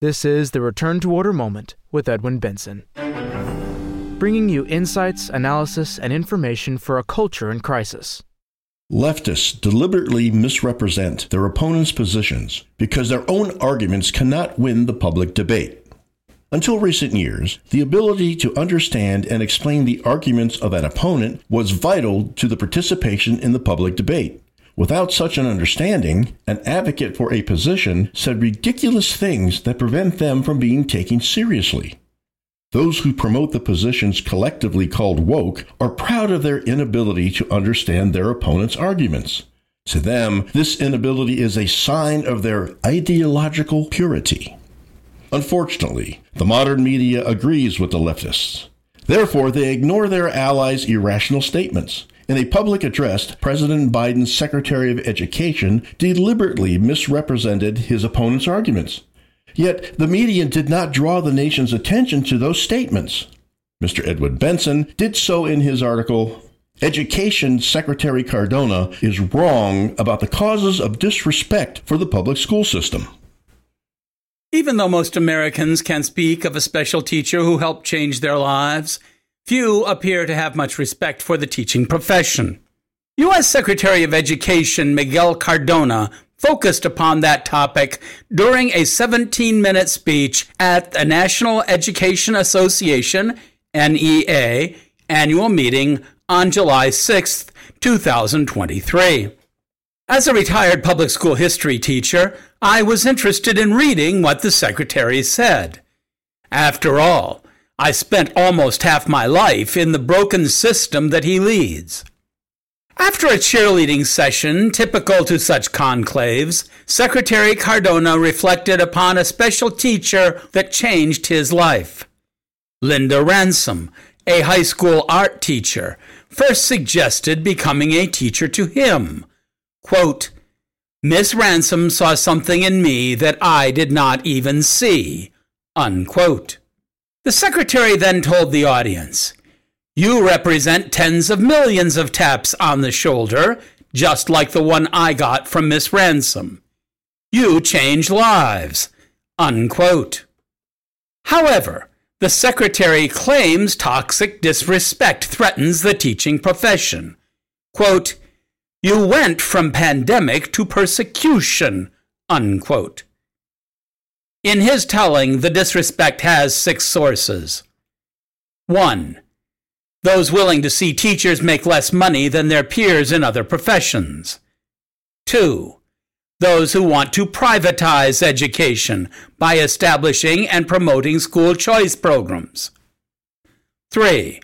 This is the Return to Order moment with Edwin Benson, bringing you insights, analysis, and information for a culture in crisis. Leftists deliberately misrepresent their opponents' positions because their own arguments cannot win the public debate. Until recent years, the ability to understand and explain the arguments of an opponent was vital to the participation in the public debate. Without such an understanding, an advocate for a position said ridiculous things that prevent them from being taken seriously. Those who promote the positions collectively called woke are proud of their inability to understand their opponent's arguments. To them, this inability is a sign of their ideological purity. Unfortunately, the modern media agrees with the leftists. Therefore, they ignore their allies' irrational statements. In a public address, President Biden's Secretary of Education deliberately misrepresented his opponent's arguments. Yet the media did not draw the nation's attention to those statements. Mr. Edwin Benson did so in his article, Education Secretary Cardona is wrong about the causes of disrespect for the public school system. Even though most Americans can speak of a special teacher who helped change their lives, few appear to have much respect for the teaching profession. U.S. Secretary of Education Miguel Cardona focused upon that topic during a 17 minute speech at the National Education Association, NEA, annual meeting on July 6, 2023. As a retired public school history teacher, I was interested in reading what the secretary said. After all, I spent almost half my life in the broken system that he leads. After a cheerleading session typical to such conclaves, Secretary Cardona reflected upon a special teacher that changed his life. Linda Ransom, a high school art teacher, first suggested becoming a teacher to him. Quote, Miss Ransom saw something in me that I did not even see. Unquote. The secretary then told the audience, You represent tens of millions of taps on the shoulder, just like the one I got from Miss Ransom. You change lives. Unquote. However, the secretary claims toxic disrespect threatens the teaching profession. Quote, you went from pandemic to persecution. Unquote. In his telling, the disrespect has six sources. 1. Those willing to see teachers make less money than their peers in other professions. 2. Those who want to privatize education by establishing and promoting school choice programs. 3.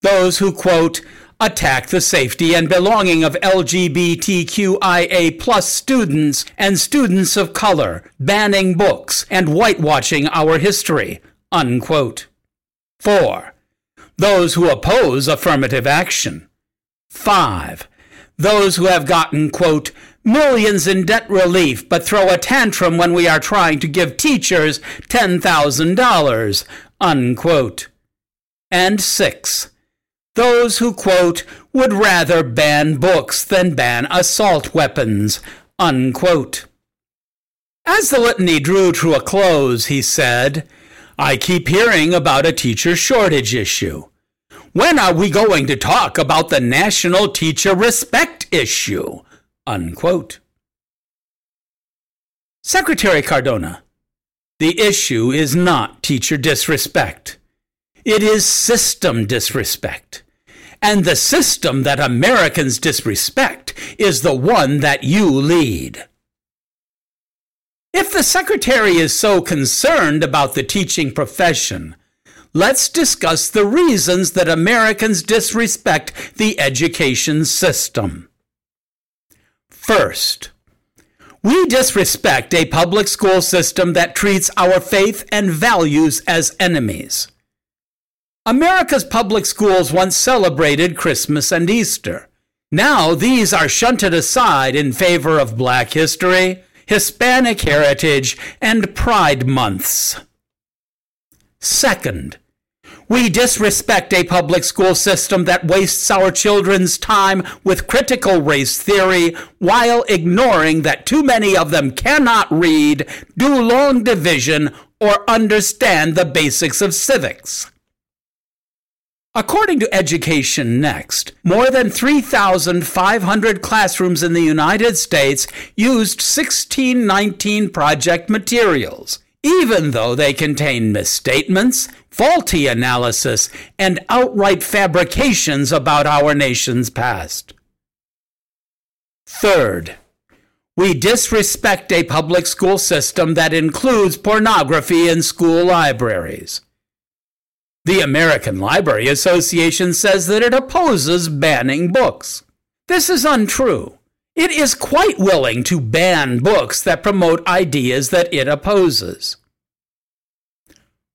Those who, quote, attack the safety and belonging of LGBTQIA plus students and students of color, banning books and whitewashing our history. Unquote. 4. Those who oppose affirmative action. 5. Those who have gotten, quote, millions in debt relief but throw a tantrum when we are trying to give teachers $10,000, unquote. And 6 those who, quote, would rather ban books than ban assault weapons, unquote. As the litany drew to a close, he said, I keep hearing about a teacher shortage issue. When are we going to talk about the national teacher respect issue? Unquote. Secretary Cardona, the issue is not teacher disrespect. It is system disrespect. And the system that Americans disrespect is the one that you lead. If the Secretary is so concerned about the teaching profession, let's discuss the reasons that Americans disrespect the education system. First, we disrespect a public school system that treats our faith and values as enemies. America's public schools once celebrated Christmas and Easter. Now these are shunted aside in favor of Black history, Hispanic heritage, and Pride months. Second, We disrespect a public school system that wastes our children's time with critical race theory while ignoring that too many of them cannot read, do long division, or understand the basics of civics. According to Education Next, more than 3,500 classrooms in the United States used 1619 project materials, even though they contain misstatements, faulty analysis, and outright fabrications about our nation's past. Third, we disrespect a public school system that includes pornography in school libraries. The American Library Association says that it opposes banning books. This is untrue. It is quite willing to ban books that promote ideas that it opposes.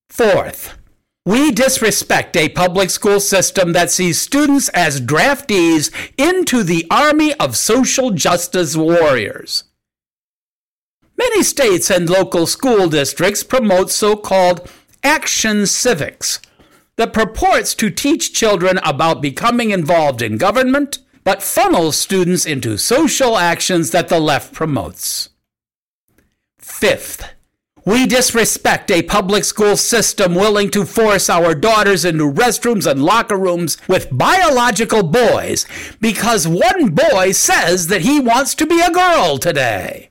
Fourth, we disrespect a public school system that sees students as draftees into the army of social justice warriors. Many states and local school districts promote so called action civics that purports to teach children about becoming involved in government, but funnels students into social actions that the left promotes. Fifth, we disrespect a public school system willing to force our daughters into restrooms and locker rooms with biological boys because one boy says that he wants to be a girl today.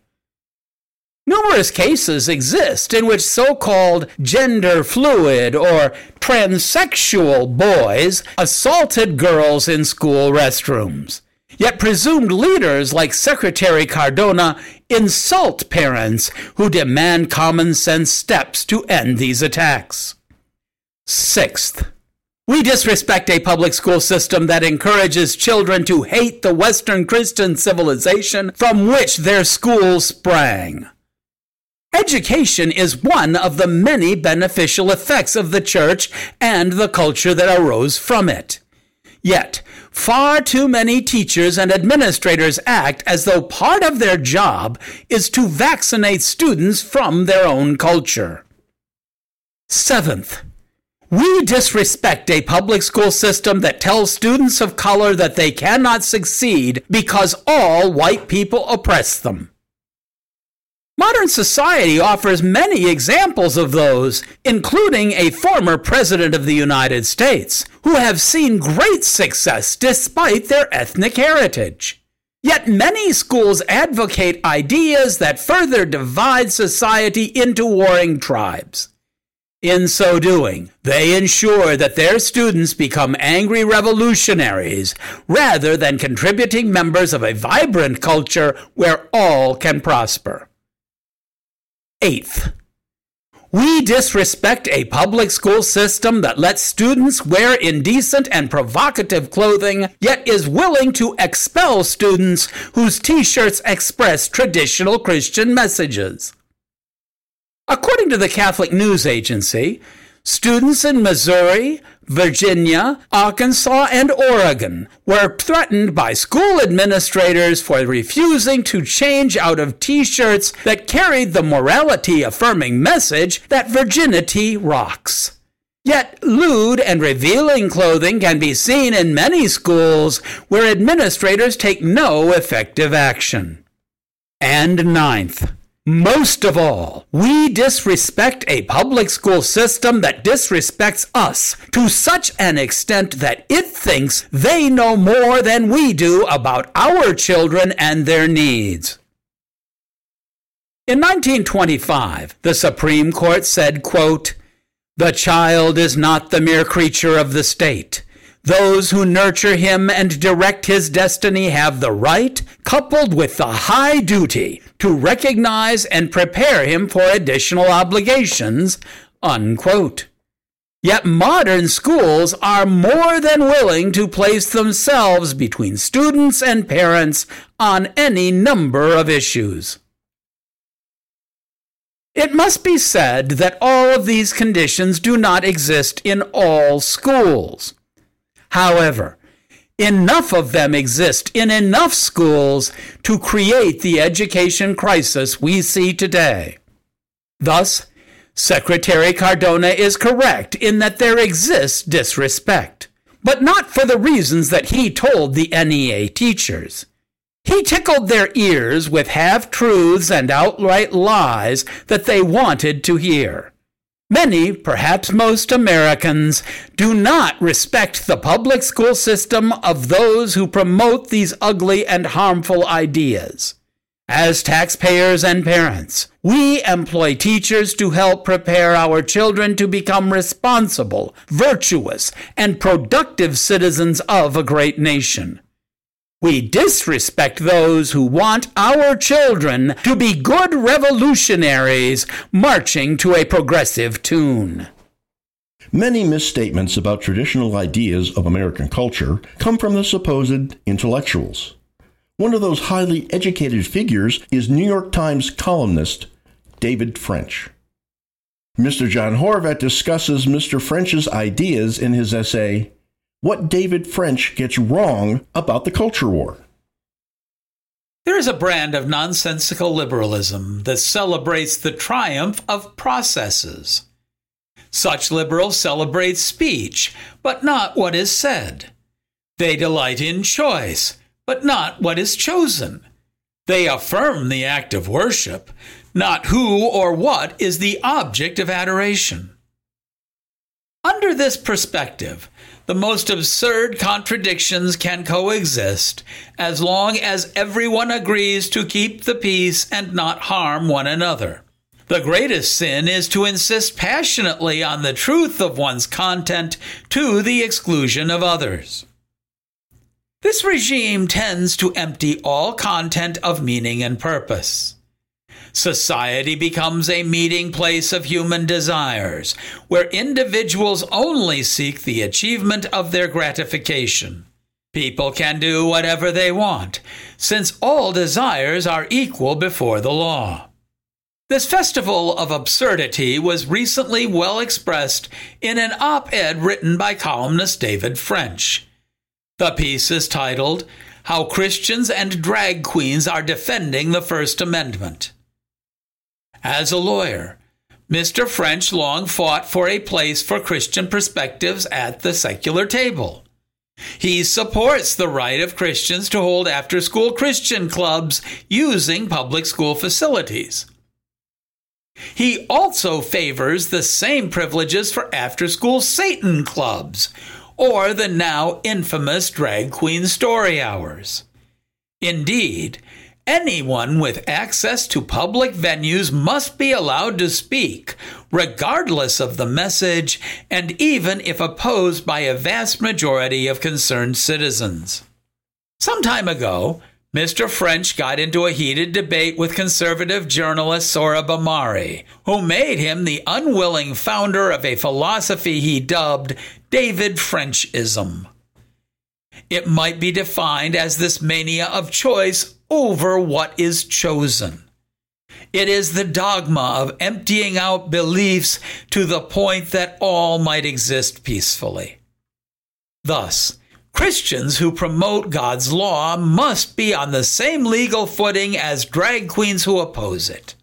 Numerous cases exist in which so called gender fluid or transsexual boys assaulted girls in school restrooms. Yet presumed leaders like Secretary Cardona insult parents who demand common sense steps to end these attacks. Sixth, we disrespect a public school system that encourages children to hate the Western Christian civilization from which their schools sprang. Education is one of the many beneficial effects of the church and the culture that arose from it. Yet, far too many teachers and administrators act as though part of their job is to vaccinate students from their own culture. Seventh, we disrespect a public school system that tells students of color that they cannot succeed because all white people oppress them. Modern society offers many examples of those, including a former president of the United States, who have seen great success despite their ethnic heritage. Yet many schools advocate ideas that further divide society into warring tribes. In so doing, they ensure that their students become angry revolutionaries rather than contributing members of a vibrant culture where all can prosper. Eighth, we disrespect a public school system that lets students wear indecent and provocative clothing, yet is willing to expel students whose t shirts express traditional Christian messages. According to the Catholic News Agency, students in Missouri, Virginia, Arkansas, and Oregon were threatened by school administrators for refusing to change out of t shirts that carried the morality affirming message that virginity rocks. Yet, lewd and revealing clothing can be seen in many schools where administrators take no effective action. And ninth, most of all, we disrespect a public school system that disrespects us to such an extent that it thinks they know more than we do about our children and their needs. In 1925, the Supreme Court said, quote, The child is not the mere creature of the state. Those who nurture him and direct his destiny have the right, coupled with the high duty, to recognize and prepare him for additional obligations. Unquote. Yet modern schools are more than willing to place themselves between students and parents on any number of issues. It must be said that all of these conditions do not exist in all schools. However, enough of them exist in enough schools to create the education crisis we see today. Thus, Secretary Cardona is correct in that there exists disrespect, but not for the reasons that he told the NEA teachers. He tickled their ears with half truths and outright lies that they wanted to hear. Many, perhaps most Americans, do not respect the public school system of those who promote these ugly and harmful ideas. As taxpayers and parents, we employ teachers to help prepare our children to become responsible, virtuous, and productive citizens of a great nation. We disrespect those who want our children to be good revolutionaries marching to a progressive tune. Many misstatements about traditional ideas of American culture come from the supposed intellectuals. One of those highly educated figures is New York Times columnist David French. Mr. John Horvat discusses Mr. French's ideas in his essay, what David French gets wrong about the culture war. There is a brand of nonsensical liberalism that celebrates the triumph of processes. Such liberals celebrate speech, but not what is said. They delight in choice, but not what is chosen. They affirm the act of worship, not who or what is the object of adoration. Under this perspective, the most absurd contradictions can coexist as long as everyone agrees to keep the peace and not harm one another. The greatest sin is to insist passionately on the truth of one's content to the exclusion of others. This regime tends to empty all content of meaning and purpose. Society becomes a meeting place of human desires, where individuals only seek the achievement of their gratification. People can do whatever they want, since all desires are equal before the law. This festival of absurdity was recently well expressed in an op ed written by columnist David French. The piece is titled, How Christians and Drag Queens Are Defending the First Amendment. As a lawyer, Mr. French long fought for a place for Christian perspectives at the secular table. He supports the right of Christians to hold after school Christian clubs using public school facilities. He also favors the same privileges for after school Satan clubs or the now infamous drag queen story hours. Indeed, Anyone with access to public venues must be allowed to speak, regardless of the message, and even if opposed by a vast majority of concerned citizens. Some time ago, Mr. French got into a heated debate with conservative journalist Sohrab Ahmari, who made him the unwilling founder of a philosophy he dubbed David Frenchism. It might be defined as this mania of choice over what is chosen. It is the dogma of emptying out beliefs to the point that all might exist peacefully. Thus, Christians who promote God's law must be on the same legal footing as drag queens who oppose it.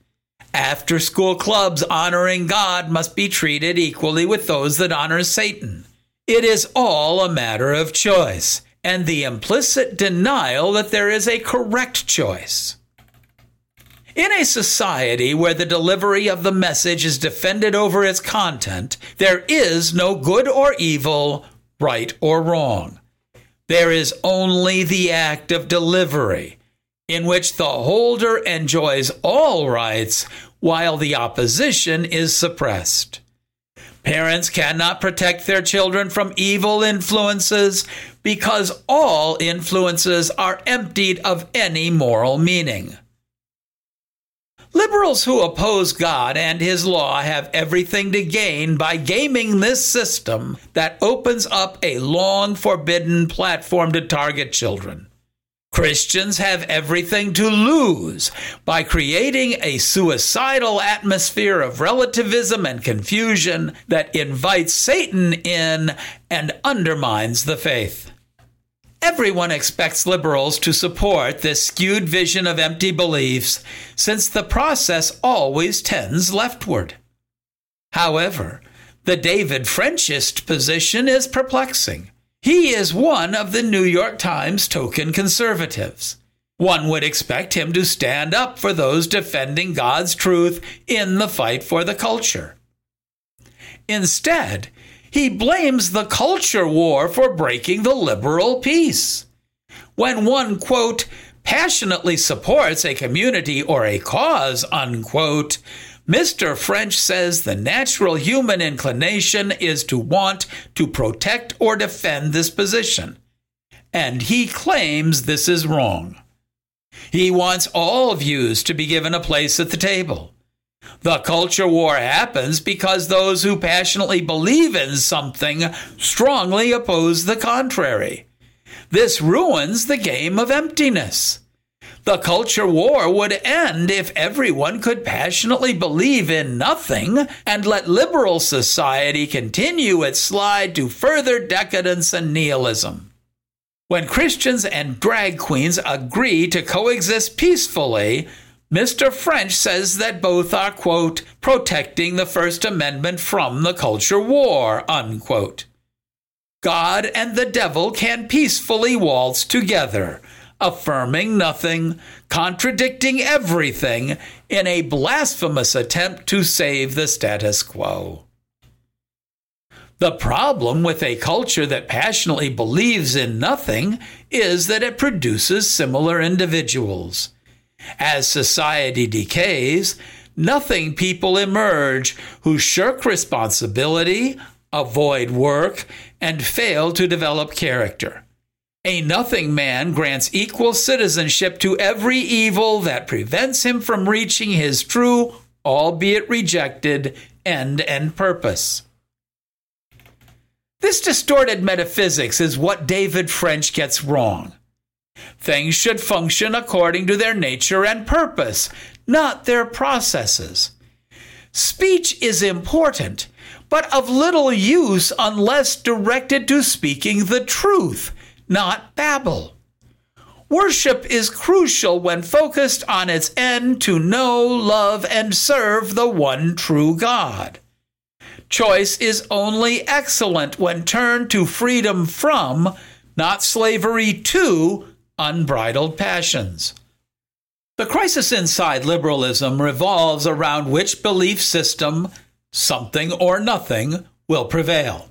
After school clubs honoring God must be treated equally with those that honor Satan. It is all a matter of choice and the implicit denial that there is a correct choice. In a society where the delivery of the message is defended over its content, there is no good or evil, right or wrong. There is only the act of delivery, in which the holder enjoys all rights while the opposition is suppressed. Parents cannot protect their children from evil influences because all influences are emptied of any moral meaning. Liberals who oppose God and His law have everything to gain by gaming this system that opens up a long forbidden platform to target children. Christians have everything to lose by creating a suicidal atmosphere of relativism and confusion that invites Satan in and undermines the faith. Everyone expects liberals to support this skewed vision of empty beliefs, since the process always tends leftward. However, the David Frenchist position is perplexing. He is one of the New York Times token conservatives. One would expect him to stand up for those defending God's truth in the fight for the culture. Instead, he blames the culture war for breaking the liberal peace. When one, quote, passionately supports a community or a cause, unquote, Mr. French says the natural human inclination is to want to protect or defend this position. And he claims this is wrong. He wants all views to be given a place at the table. The culture war happens because those who passionately believe in something strongly oppose the contrary. This ruins the game of emptiness. The culture war would end if everyone could passionately believe in nothing and let liberal society continue its slide to further decadence and nihilism. When Christians and drag queens agree to coexist peacefully, Mr. French says that both are, quote, protecting the First Amendment from the culture war, unquote. God and the devil can peacefully waltz together affirming nothing, contradicting everything in a blasphemous attempt to save the status quo. The problem with a culture that passionately believes in nothing is that it produces similar individuals. As society decays, nothing people emerge who shirk responsibility, avoid work, and fail to develop character. A nothing man grants equal citizenship to every evil that prevents him from reaching his true, albeit rejected, end and purpose. This distorted metaphysics is what David French gets wrong. Things should function according to their nature and purpose, not their processes. Speech is important, but of little use unless directed to speaking the truth not babble. Worship is crucial when focused on its end to know, love, and serve the one true God. Choice is only excellent when turned to freedom from, not slavery to, unbridled passions. The crisis inside liberalism revolves around which belief system, something or nothing, will prevail.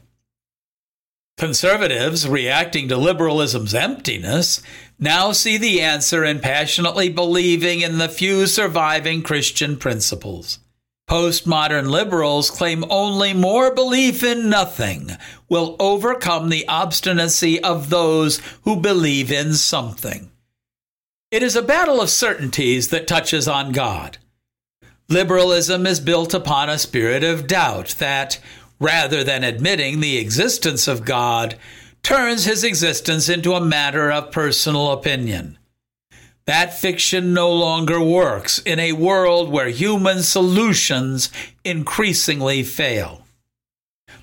Conservatives, reacting to liberalism's emptiness, now see the answer in passionately believing in the few surviving Christian principles. Postmodern liberals claim only more belief in nothing will overcome the obstinacy of those who believe in something. It is a battle of certainties that touches on God. Liberalism is built upon a spirit of doubt that, rather than admitting the existence of God, turns his existence into a matter of personal opinion. That fiction no longer works in a world where human solutions increasingly fail.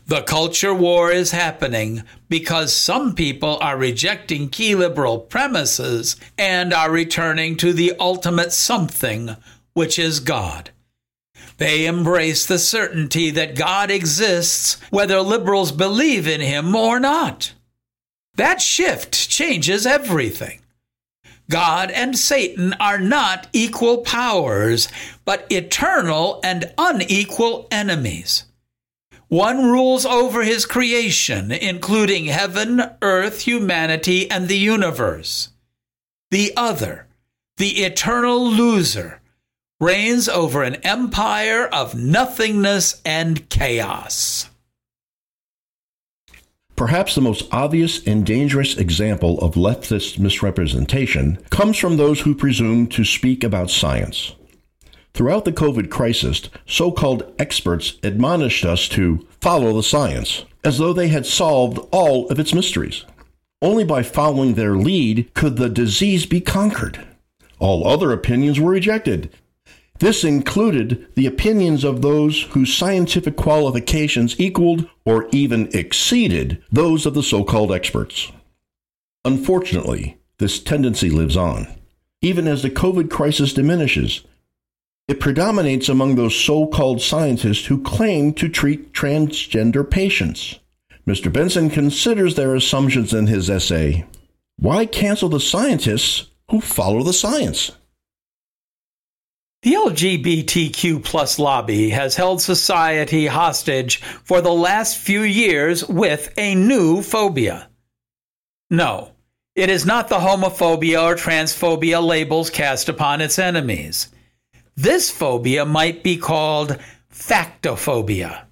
The culture war is happening because some people are rejecting key liberal premises and are returning to the ultimate something, which is God. They embrace the certainty that God exists, whether liberals believe in him or not. That shift changes everything. God and Satan are not equal powers, but eternal and unequal enemies. One rules over his creation, including heaven, earth, humanity, and the universe. The other, the eternal loser, reigns over an empire of nothingness and chaos. Perhaps the most obvious and dangerous example of leftist misrepresentation comes from those who presume to speak about science. Throughout the COVID crisis, so called experts admonished us to follow the science, as though they had solved all of its mysteries. Only by following their lead could the disease be conquered. All other opinions were rejected, this included the opinions of those whose scientific qualifications equaled or even exceeded those of the so called experts. Unfortunately, this tendency lives on. Even as the COVID crisis diminishes, It predominates among those so called scientists who claim to treat transgender patients. Mr. Benson considers their assumptions in his essay. Why cancel the scientists who follow the science? The LGBTQ plus lobby has held society hostage for the last few years with a new phobia. No, it is not the homophobia or transphobia labels cast upon its enemies. This phobia might be called factophobia.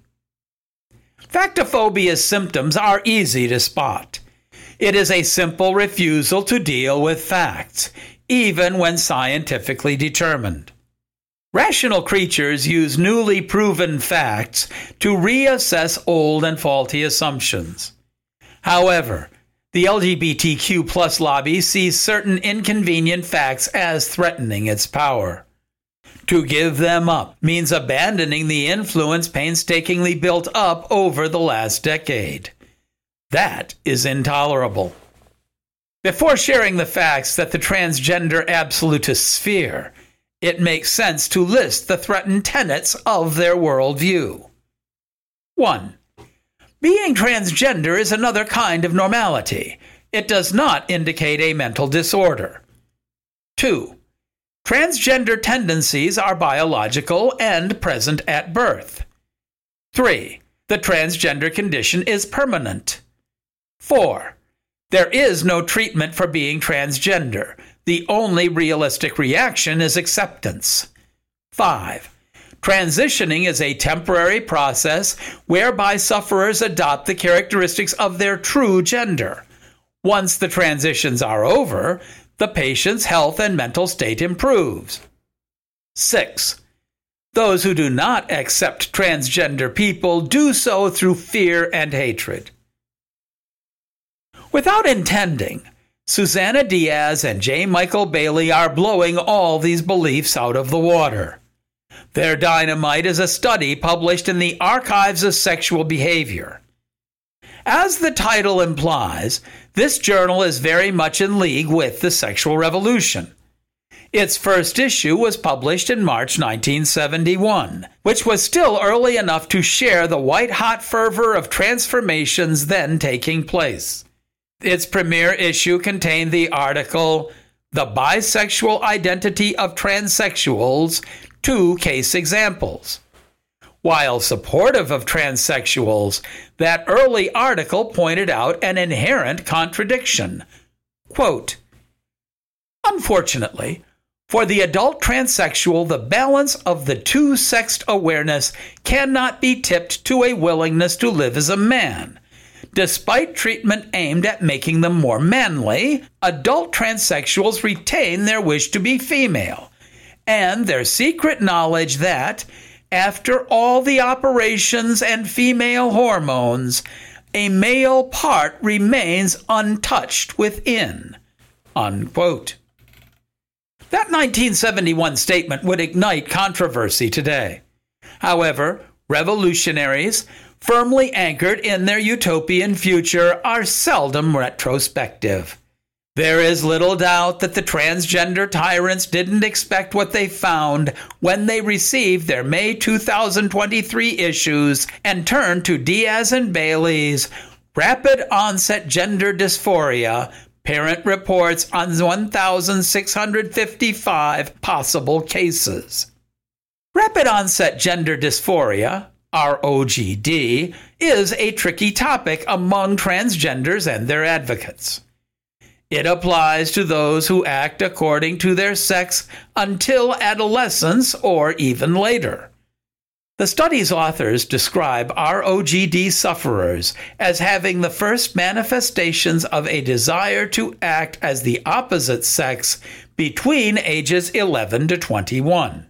Factophobia's symptoms are easy to spot. It is a simple refusal to deal with facts, even when scientifically determined. Rational creatures use newly proven facts to reassess old and faulty assumptions. However, the LGBTQ plus lobby sees certain inconvenient facts as threatening its power. To give them up means abandoning the influence painstakingly built up over the last decade. That is intolerable. Before sharing the facts that the transgender absolutist sphere, it makes sense to list the threatened tenets of their worldview. 1. Being transgender is another kind of normality. It does not indicate a mental disorder. 2. Transgender tendencies are biological and present at birth. 3. The transgender condition is permanent. 4. There is no treatment for being transgender. The only realistic reaction is acceptance. 5. Transitioning is a temporary process whereby sufferers adopt the characteristics of their true gender. Once the transitions are over, the patient's health and mental state improves. 6. Those who do not accept transgender people do so through fear and hatred. Without intending, Suzanna Diaz and J. Michael Bailey are blowing all these beliefs out of the water. Their dynamite is a study published in the Archives of Sexual Behavior. As the title implies, this journal is very much in league with the sexual revolution. Its first issue was published in March 1971, which was still early enough to share the white hot fervor of transformations then taking place. Its premier issue contained the article, The Bisexual Identity of Transsexuals Two Case Examples. While supportive of transsexuals, that early article pointed out an inherent contradiction. Quote, Unfortunately, for the adult transsexual, the balance of the two sexed awareness cannot be tipped to a willingness to live as a man Despite treatment aimed at making them more manly, adult transsexuals retain their wish to be female and their secret knowledge that, after all the operations and female hormones, a male part remains untouched within. Unquote. That 1971 statement would ignite controversy today. However, revolutionaries firmly anchored in their utopian future, are seldom retrospective. There is little doubt that the transgender tyrants didn't expect what they found when they received their May 2023 issues and turned to Diaz and Bailey's Rapid Onset Gender Dysphoria Parent reports on 1,655 possible cases. Rapid onset gender dysphoria, ROGD, is a tricky topic among transgenders and their advocates. It applies to those who act according to their sex until adolescence or even later. The study's authors describe ROGD sufferers as having the first manifestations of a desire to act as the opposite sex between ages 11 to 21.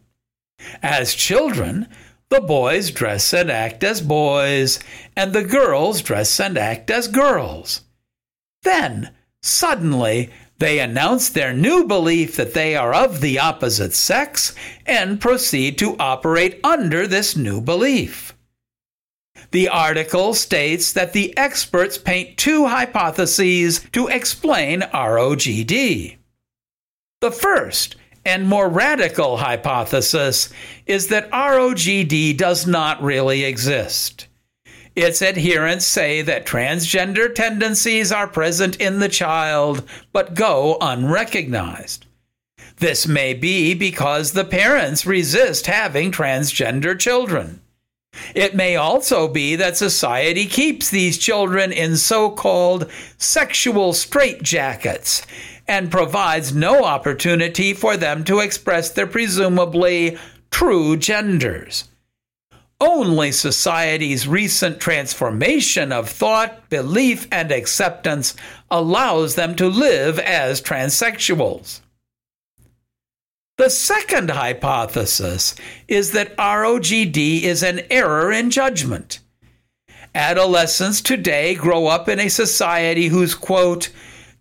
As children, the boys dress and act as boys, and the girls dress and act as girls. Then, suddenly, they announce their new belief that they are of the opposite sex and proceed to operate under this new belief. The article states that the experts paint two hypotheses to explain ROGD. The first and more radical hypothesis is that ROGD does not really exist. Its adherents say that transgender tendencies are present in the child but go unrecognized. This may be because the parents resist having transgender children. It may also be that society keeps these children in so called sexual straitjackets and provides no opportunity for them to express their presumably true genders. Only society's recent transformation of thought, belief, and acceptance allows them to live as transsexuals. The second hypothesis is that ROGD is an error in judgment. Adolescents today grow up in a society whose, quote,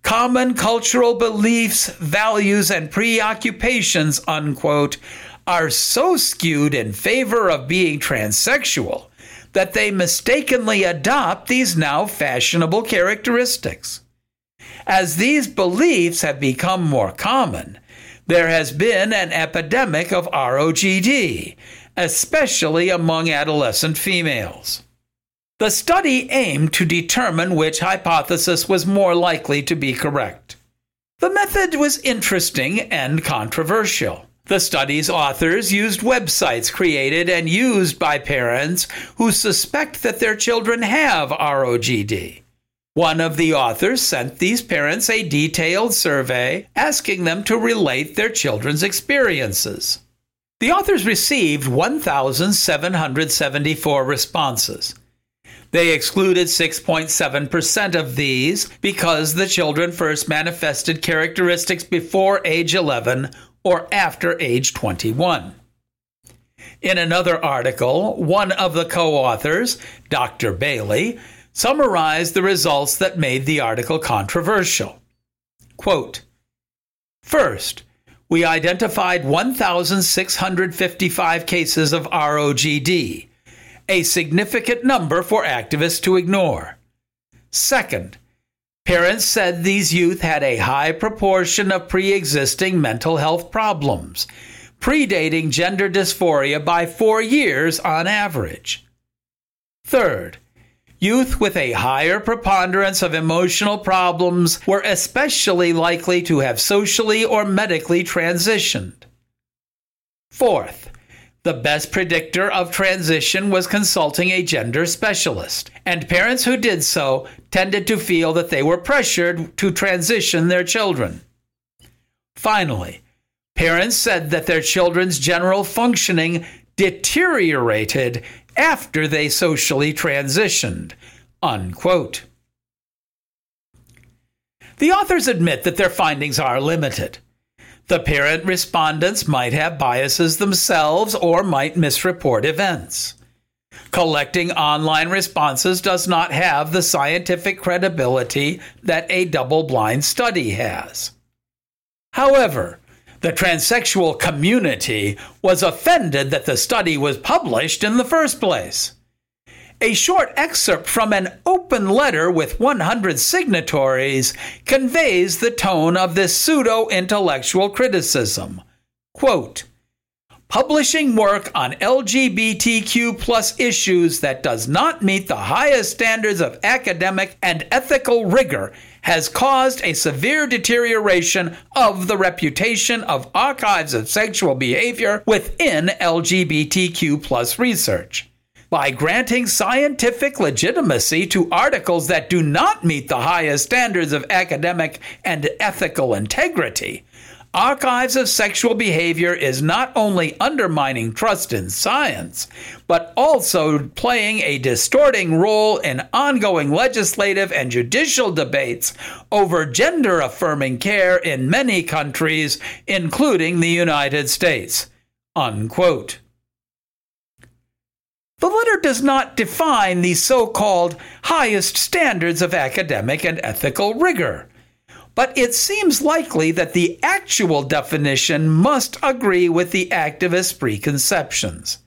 common cultural beliefs, values, and preoccupations, unquote, are so skewed in favor of being transsexual that they mistakenly adopt these now fashionable characteristics. As these beliefs have become more common, there has been an epidemic of ROGD, especially among adolescent females. The study aimed to determine which hypothesis was more likely to be correct. The method was interesting and controversial. The study's authors used websites created and used by parents who suspect that their children have ROGD. One of the authors sent these parents a detailed survey asking them to relate their children's experiences. The authors received 1,774 responses. They excluded 6.7% of these because the children first manifested characteristics before age 11 or after age 21. In another article, one of the co authors, Dr. Bailey, summarized the results that made the article controversial. Quote First, we identified 1,655 cases of ROGD, a significant number for activists to ignore. Second, parents said these youth had a high proportion of pre existing mental health problems, predating gender dysphoria by four years on average. Third, Youth with a higher preponderance of emotional problems were especially likely to have socially or medically transitioned. Fourth, the best predictor of transition was consulting a gender specialist, and parents who did so tended to feel that they were pressured to transition their children. Finally, parents said that their children's general functioning deteriorated after they socially transitioned. Unquote. The authors admit that their findings are limited. The parent respondents might have biases themselves or might misreport events. Collecting online responses does not have the scientific credibility that a double blind study has. However, the transsexual community was offended that the study was published in the first place. A short excerpt from an open letter with 100 signatories conveys the tone of this pseudo intellectual criticism. Quote, Publishing work on LGBTQ plus issues that does not meet the highest standards of academic and ethical rigor has caused a severe deterioration of the reputation of archives of sexual behavior within LGBTQ plus research. By granting scientific legitimacy to articles that do not meet the highest standards of academic and ethical integrity, Archives of Sexual Behavior is not only undermining trust in science, but also playing a distorting role in ongoing legislative and judicial debates over gender affirming care in many countries, including the United States. Unquote. The letter does not define the so called highest standards of academic and ethical rigor but it seems likely that the actual definition must agree with the activist preconceptions.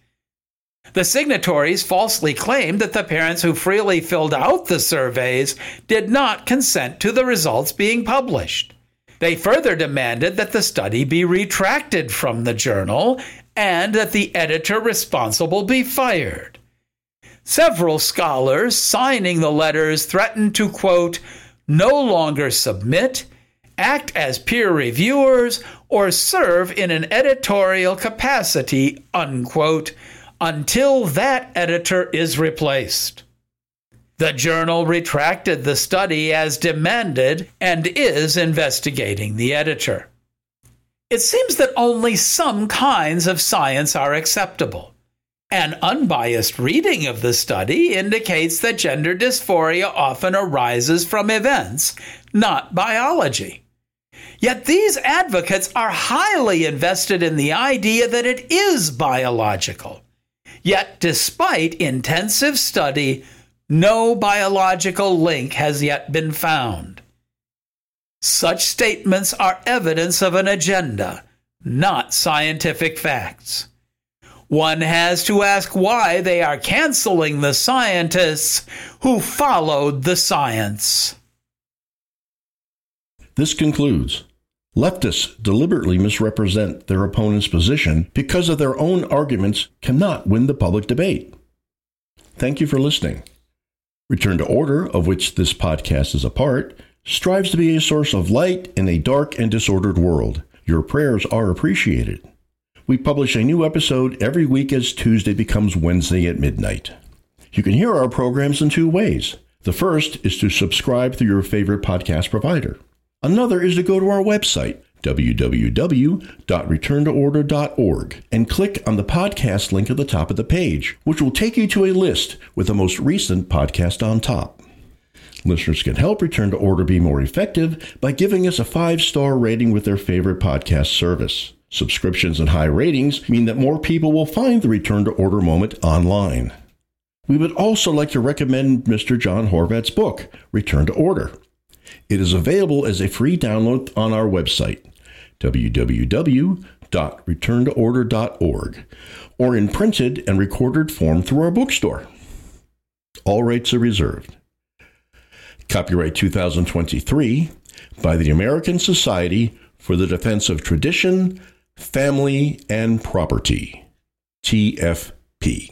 The signatories falsely claimed that the parents who freely filled out the surveys did not consent to the results being published. They further demanded that the study be retracted from the journal and that the editor responsible be fired. Several scholars signing the letters threatened to, quote, no longer submit, act as peer reviewers, or serve in an editorial capacity, unquote, until that editor is replaced. The journal retracted the study as demanded and is investigating the editor. It seems that only some kinds of science are acceptable. An unbiased reading of the study indicates that gender dysphoria often arises from events, not biology. Yet these advocates are highly invested in the idea that it is biological. Yet, despite intensive study, no biological link has yet been found. Such statements are evidence of an agenda, not scientific facts. One has to ask why they are canceling the scientists who followed the science. This concludes. Leftists deliberately misrepresent their opponent's position because of their own arguments cannot win the public debate. Thank you for listening. Return to Order, of which this podcast is a part, strives to be a source of light in a dark and disordered world. Your prayers are appreciated. We publish a new episode every week as Tuesday becomes Wednesday at midnight. You can hear our programs in two ways. The first is to subscribe through your favorite podcast provider. Another is to go to our website, www.returntoorder.org, and click on the podcast link at the top of the page, which will take you to a list with the most recent podcast on top. Listeners can help Return to Order be more effective by giving us a five star rating with their favorite podcast service. Subscriptions and high ratings mean that more people will find the Return to Order moment online. We would also like to recommend Mr. John Horvat's book, Return to Order. It is available as a free download on our website, www.returntoorder.org, or in printed and recorded form through our bookstore. All rights are reserved. Copyright 2023 by the American Society for the Defense of Tradition, family, and property. TFP.